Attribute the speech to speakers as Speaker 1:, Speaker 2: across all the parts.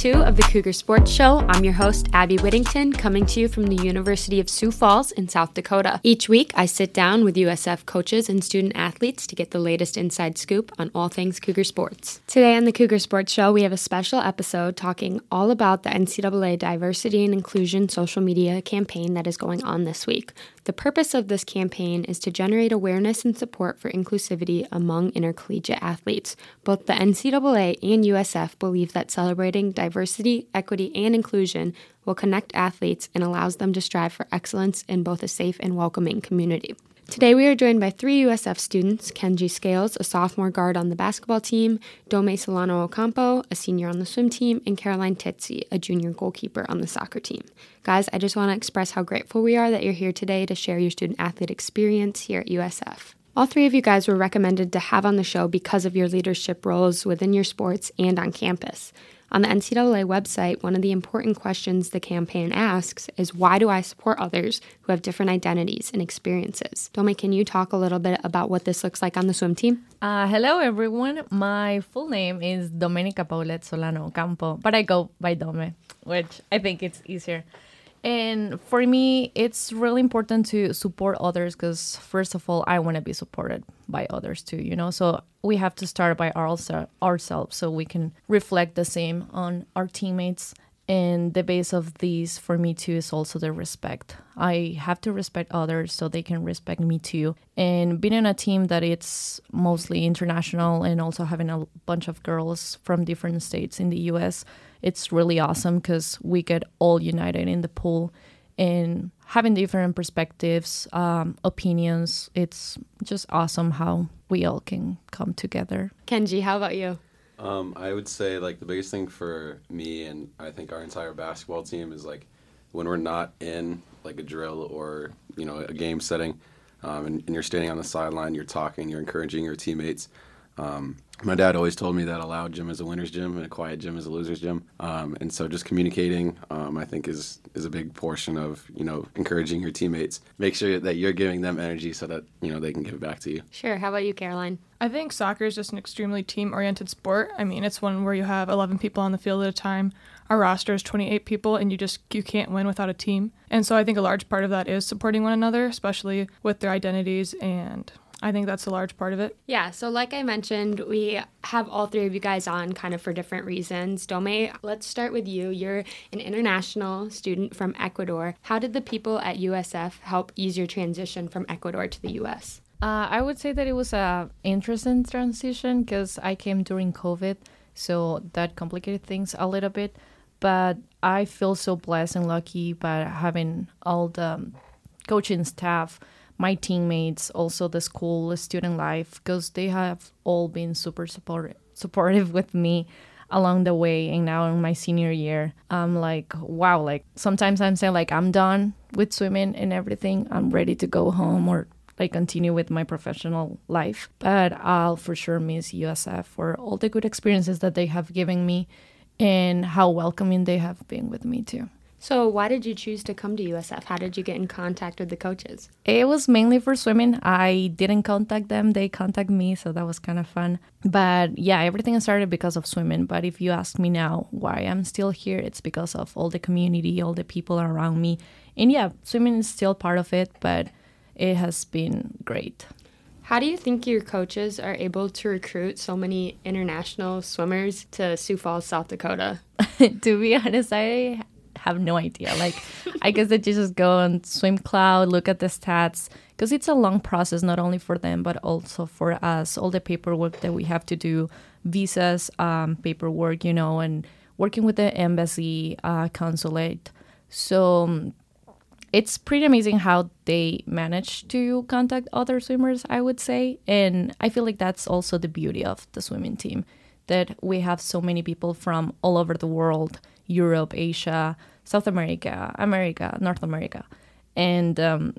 Speaker 1: two of the Cougar Sports Show. I'm your host, Abby Whittington, coming to you from the University of Sioux Falls in South Dakota. Each week, I sit down with USF coaches and student athletes to get the latest inside scoop on all things Cougar sports. Today on the Cougar Sports Show, we have a special episode talking all about the NCAA Diversity and Inclusion social media campaign that is going on this week. The purpose of this campaign is to generate awareness and support for inclusivity among intercollegiate athletes. Both the NCAA and USF believe that celebrating diversity, equity, and inclusion will connect athletes and allows them to strive for excellence in both a safe and welcoming community. Today we are joined by three USF students Kenji Scales, a sophomore guard on the basketball team, Dome Solano Ocampo, a senior on the swim team, and Caroline Titze, a junior goalkeeper on the soccer team. Guys, I just want to express how grateful we are that you're here today to share your student athlete experience here at USF. All three of you guys were recommended to have on the show because of your leadership roles within your sports and on campus. On the NCAA website, one of the important questions the campaign asks is why do I support others who have different identities and experiences? Dome, can you talk a little bit about what this looks like on the swim team?
Speaker 2: Uh, hello, everyone. My full name is Domenica Paulette Solano Ocampo, but I go by Dome, which I think it's easier. And for me, it's really important to support others because, first of all, I want to be supported by others too, you know? So we have to start by our, ourselves so we can reflect the same on our teammates. And the base of these for me too is also the respect. I have to respect others so they can respect me too. And being in a team that it's mostly international and also having a bunch of girls from different states in the US, it's really awesome because we get all united in the pool and having different perspectives, um, opinions. It's just awesome how we all can come together.
Speaker 1: Kenji, how about you?
Speaker 3: Um, I would say like the biggest thing for me and I think our entire basketball team is like when we're not in like a drill or you know a game setting, um, and, and, you're standing on the sideline, you're talking, you're encouraging your teammates. Um, my dad always told me that a loud gym is a winner's gym and a quiet gym is a loser's gym. Um, and so just communicating, um, I think, is is a big portion of you know encouraging your teammates. Make sure that you're giving them energy so that you know they can give it back to you.
Speaker 1: Sure. How about you, Caroline?
Speaker 4: I think soccer is just an extremely team oriented sport. I mean, it's one where you have 11 people on the field at a time. Our roster is 28 people, and you just you can't win without a team. And so I think a large part of that is supporting one another, especially with their identities and I think that's a large part of it.
Speaker 1: Yeah. So, like I mentioned, we have all three of you guys on kind of for different reasons. Dome, let's start with you. You're an international student from Ecuador. How did the people at USF help ease your transition from Ecuador to the US?
Speaker 2: Uh, I would say that it was a interesting transition because I came during COVID, so that complicated things a little bit. But I feel so blessed and lucky by having all the coaching staff my teammates, also the school, student life, because they have all been super support- supportive with me along the way. And now in my senior year, I'm like, wow, like sometimes I'm saying, like, I'm done with swimming and everything. I'm ready to go home or like continue with my professional life. But I'll for sure miss USF for all the good experiences that they have given me and how welcoming they have been with me too.
Speaker 1: So, why did you choose to come to USF? How did you get in contact with the coaches?
Speaker 2: It was mainly for swimming. I didn't contact them, they contacted me, so that was kind of fun. But yeah, everything started because of swimming. But if you ask me now why I'm still here, it's because of all the community, all the people around me. And yeah, swimming is still part of it, but it has been great.
Speaker 1: How do you think your coaches are able to recruit so many international swimmers to Sioux Falls, South Dakota?
Speaker 2: to be honest, I have no idea. Like, I guess you just go and SwimCloud, look at the stats, because it's a long process, not only for them, but also for us. All the paperwork that we have to do, visas, um, paperwork, you know, and working with the embassy, uh, consulate. So um, it's pretty amazing how they manage to contact other swimmers, I would say. And I feel like that's also the beauty of the swimming team that we have so many people from all over the world Europe, Asia, South America, America, North America. And um,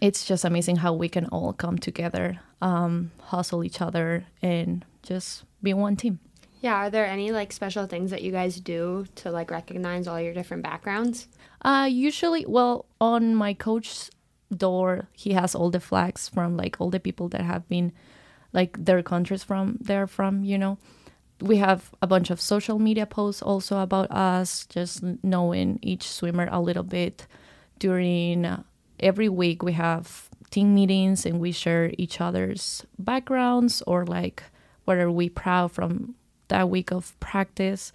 Speaker 2: it's just amazing how we can all come together, um, hustle each other, and just be one team.
Speaker 1: Yeah, are there any like special things that you guys do to like recognize all your different backgrounds?
Speaker 2: Uh, usually, well, on my coach's door, he has all the flags from like all the people that have been, like their countries from they're from, you know we have a bunch of social media posts also about us, just knowing each swimmer a little bit. During uh, every week, we have team meetings and we share each other's backgrounds or like what are we proud from that week of practice.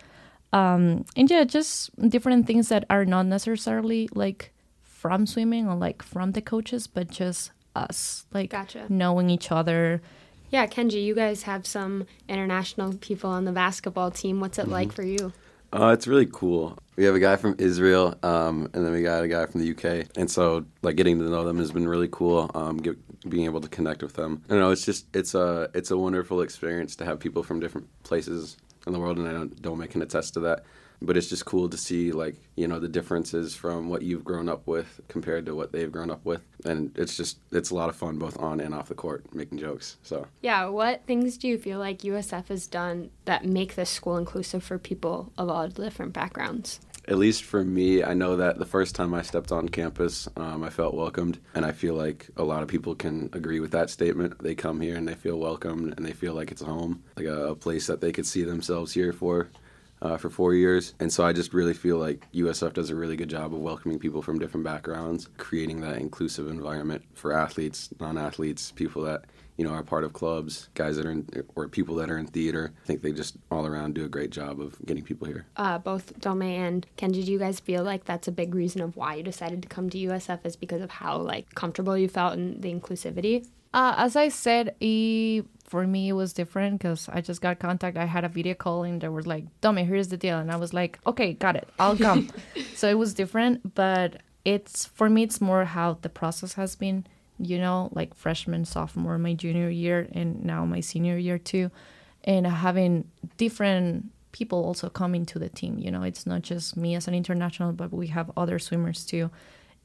Speaker 2: Um, and yeah, just different things that are not necessarily like from swimming or like from the coaches, but just us, like
Speaker 1: Gotcha.
Speaker 2: knowing each other.
Speaker 1: Yeah, Kenji, you guys have some international people on the basketball team. What's it like for you?
Speaker 3: Uh, it's really cool. We have a guy from Israel, um, and then we got a guy from the UK, and so like getting to know them has been really cool. Um, get, being able to connect with them, I don't know. It's just it's a it's a wonderful experience to have people from different places in the world, and I don't don't can attest to that. But it's just cool to see like you know the differences from what you've grown up with compared to what they've grown up with, and it's just it's a lot of fun both on and off the court making jokes. So
Speaker 1: Yeah, what things do you feel like USF has done that make this school inclusive for people of all different backgrounds?
Speaker 3: at least for me, I know that the first time I stepped on campus, um, I felt welcomed, and I feel like a lot of people can agree with that statement. They come here and they feel welcomed, and they feel like it's home, like a, a place that they could see themselves here for. Uh, for four years, and so I just really feel like USF does a really good job of welcoming people from different backgrounds, creating that inclusive environment for athletes, non-athletes, people that you know are part of clubs, guys that are in, or people that are in theater. I think they just all around do a great job of getting people here.
Speaker 1: Uh, both Dome and Kenji, do you guys feel like that's a big reason of why you decided to come to USF is because of how like comfortable you felt in the inclusivity?
Speaker 2: Uh, as I said, e for me it was different because I just got contact. I had a video call and they were like, "Dome, here's the deal," and I was like, "Okay, got it, I'll come." so it was different, but it's for me it's more how the process has been. You know, like freshman, sophomore, my junior year, and now my senior year too, and having different people also coming to the team. You know, it's not just me as an international, but we have other swimmers too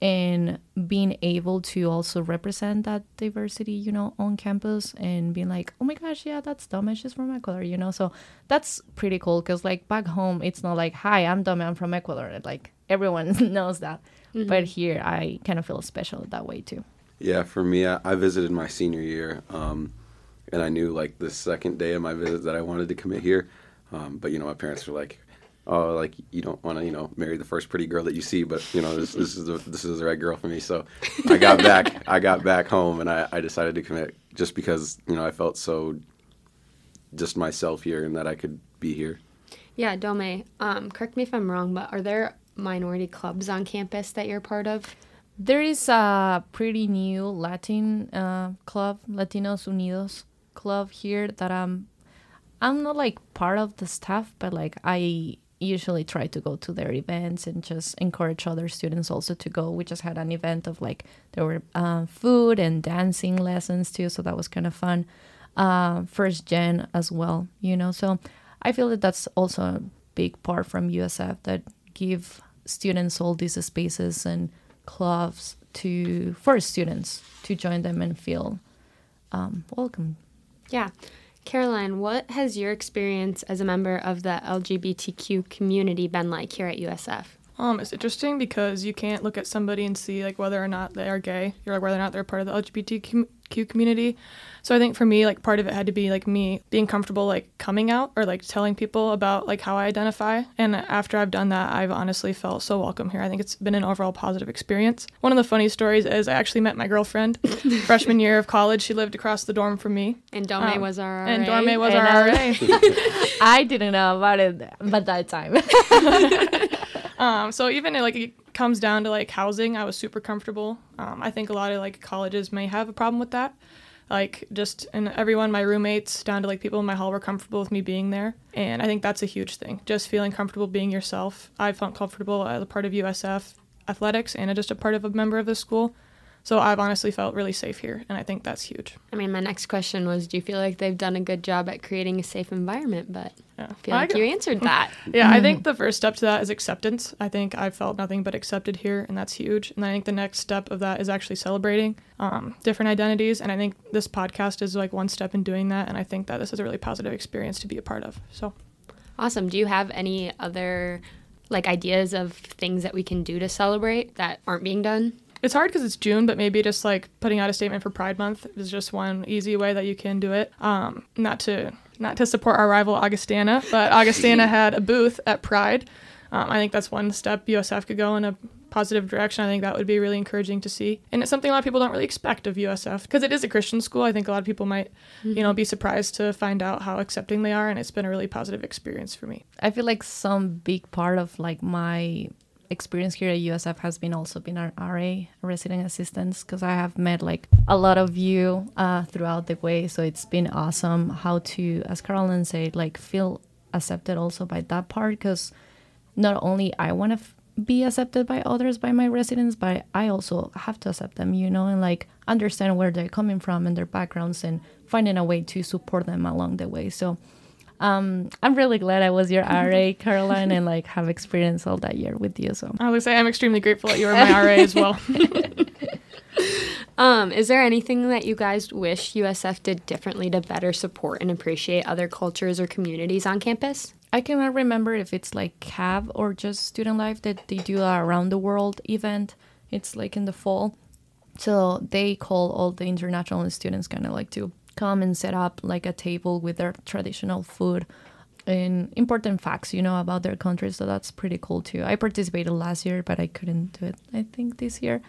Speaker 2: and being able to also represent that diversity, you know, on campus and being like, oh my gosh, yeah, that's Dome, she's from Ecuador, you know. So that's pretty cool because, like, back home, it's not like, hi, I'm Dome, I'm from Ecuador. Like, everyone knows that. But here, I kind of feel special that way too.
Speaker 3: Yeah, for me, I, I visited my senior year, um, and I knew like the second day of my visit that I wanted to commit here. Um, but you know, my parents were like, "Oh, like you don't want to, you know, marry the first pretty girl that you see, but you know, this, this is the this is the right girl for me." So I got back, I got back home, and I, I decided to commit just because you know I felt so just myself here and that I could be here.
Speaker 1: Yeah, Dome, um, correct me if I'm wrong, but are there minority clubs on campus that you're part of?
Speaker 2: There is a pretty new Latin uh, club, Latinos Unidos club here that I'm. I'm not like part of the staff, but like I usually try to go to their events and just encourage other students also to go. We just had an event of like there were um, food and dancing lessons too, so that was kind of fun. Uh, first gen as well, you know. So I feel that that's also a big part from USF that give students all these spaces and clubs to for students to join them and feel um, welcome.
Speaker 1: Yeah. Caroline, what has your experience as a member of the LGBTQ community been like here at USF?
Speaker 4: Um, it's interesting because you can't look at somebody and see like whether or not they are gay. You're like whether or not they're part of the LGBTQ community. So I think for me, like part of it had to be like me being comfortable like coming out or like telling people about like how I identify. And after I've done that, I've honestly felt so welcome here. I think it's been an overall positive experience. One of the funny stories is I actually met my girlfriend freshman year of college. She lived across the dorm from me.
Speaker 1: And Dome
Speaker 4: Um,
Speaker 1: was our
Speaker 4: And
Speaker 1: RA.
Speaker 4: Dome was
Speaker 2: And,
Speaker 4: our RA.
Speaker 2: I didn't know about it at that time.
Speaker 4: Um, so even like it comes down to like housing, I was super comfortable. Um, I think a lot of like colleges may have a problem with that. Like just and everyone, my roommates down to like people in my hall were comfortable with me being there, and I think that's a huge thing. Just feeling comfortable being yourself. I felt comfortable as a part of USF athletics and just a part of a member of the school. So I've honestly felt really safe here, and I think that's huge.
Speaker 1: I mean, my next question was Do you feel like they've done a good job at creating a safe environment? But
Speaker 4: Yeah.
Speaker 1: I feel like
Speaker 4: I-
Speaker 1: you answered that.
Speaker 4: Yeah, I think the first step to that is acceptance. I think I've felt nothing but accepted here, and that's huge. And I think the next step of that is actually celebrating um, different identities. And I think this podcast is like one step in doing that. And I think that this is a really positive experience to be a part of. So,
Speaker 1: Awesome. Do you have any other like ideas of things that we can do to celebrate that aren't being done?
Speaker 4: It's hard because it's June, but maybe just like putting out a statement for Pride Month is just one easy way that you can do it. Um, not to not to support our rival Augustana, but Augustana had a booth at Pride. Um, I think that's one step USF could go in a positive direction. I think that would be really encouraging to see. And it's something a lot of people don't really expect of USF because it is a Christian school. I think a lot of people might, mm-hmm. you know, be surprised to find out how accepting they are. And it's been a really positive experience for me.
Speaker 2: I feel like some big part of like my experience here at USF has been also been our RA resident assistants because I have met like a lot of you uh, throughout the way. So it's been awesome how to, as Carolyn said, like feel accepted also by that part because not only I want to f- be accepted by others by my residents, but I also have to accept them, you know, and like understand where they're coming from and their backgrounds and finding a way to support them along the way. So um, I'm really glad I was your RA, Caroline, and like have experienced all that year with you. So
Speaker 4: I would say I'm extremely grateful that you were my RA as well.
Speaker 1: um, is there anything that you guys wish USF did differently to better support and appreciate other cultures or communities on campus?
Speaker 2: I cannot remember if it's like CAV or just Student Life that they do a around the world event. It's like in the fall. So they call all the international students kind of like to come and set up like a table with their traditional food and important facts, you know, about their country. So that's pretty cool too. I participated last year, but I couldn't do it, I think, this year.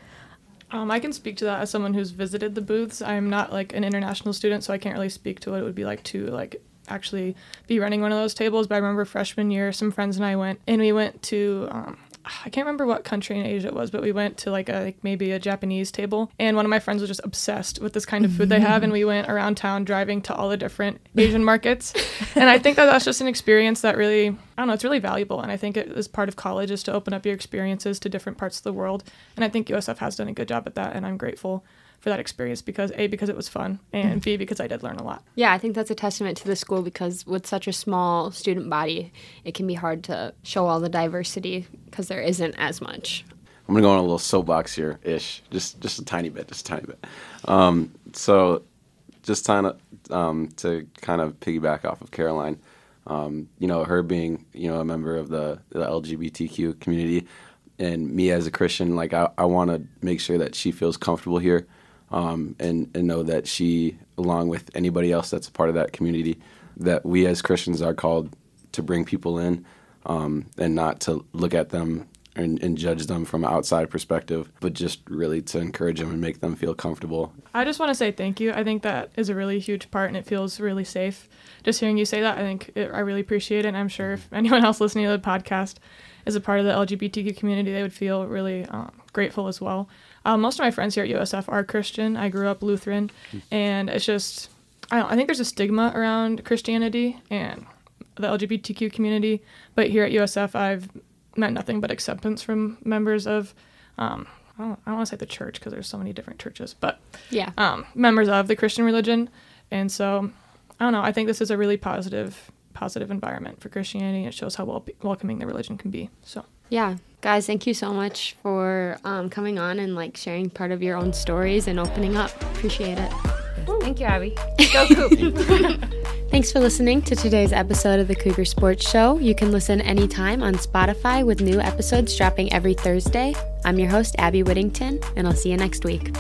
Speaker 4: Um, I can speak to that as someone who's visited the booths. I'm not like an international student, so I can't really speak to what it would be like to like actually be running one of those tables. But I remember freshman year, some friends and I went, and we went to um, I can't remember what country in Asia it was, but we went to like a like maybe a Japanese table, and one of my friends was just obsessed with this kind of food they have, and we went around town driving to all the different Asian markets, and I think that that's just an experience that really I don't know, it's really valuable, and I think it is part of college is to open up your experiences to different parts of the world, and I think USF has done a good job at that, and I'm grateful for that experience because a because it was fun and b because I did learn a lot.
Speaker 1: Yeah, I think that's a testament to the school because with such a small student body, it can be hard to show all the diversity because there isn't as much.
Speaker 3: I'm gonna go on a little soapbox here, ish, just just a tiny bit, just a tiny bit. Um, so, just kind of um, to kind of piggyback off of Caroline, um, you know, her being you know a member of the, the LGBTQ community, and me as a Christian, like I, I want to make sure that she feels comfortable here um, and, and know that she, along with anybody else that's a part of that community, that we as Christians are called to bring people in um, and not to look at them and, and, judge them from an outside perspective, but just really to encourage them and make them feel comfortable.
Speaker 4: I just want to say thank you. I think that is a really huge part, and it feels really safe. Just hearing you say that, I think it, I really appreciate it. And I'm sure if anyone else listening to the podcast is a part of the LGBTQ community, they would feel really um, grateful as well. Um, most of my friends here at USF are Christian. I grew up Lutheran, and it's just I don't. I think there's a stigma around Christianity and the LGBTQ community, but here at USF, I've met nothing but acceptance from members of. Um, I don't, don't want to say the church because there's so many different churches, but
Speaker 1: yeah,
Speaker 4: um, members of the Christian religion, and so I don't know. I think this is a really positive positive environment for Christianity. It shows how wel- welcoming the religion can be. So
Speaker 1: yeah, guys, thank you so much for um, coming on and like sharing part of your own stories and opening up. Appreciate it.
Speaker 2: Thank you, Abby. Go Coop.
Speaker 1: Thanks for listening to today's episode of the Cougar Sports Show. You can listen anytime on Spotify with new episodes dropping every Thursday. I'm your host, Abby Whittington, and I'll see you next week.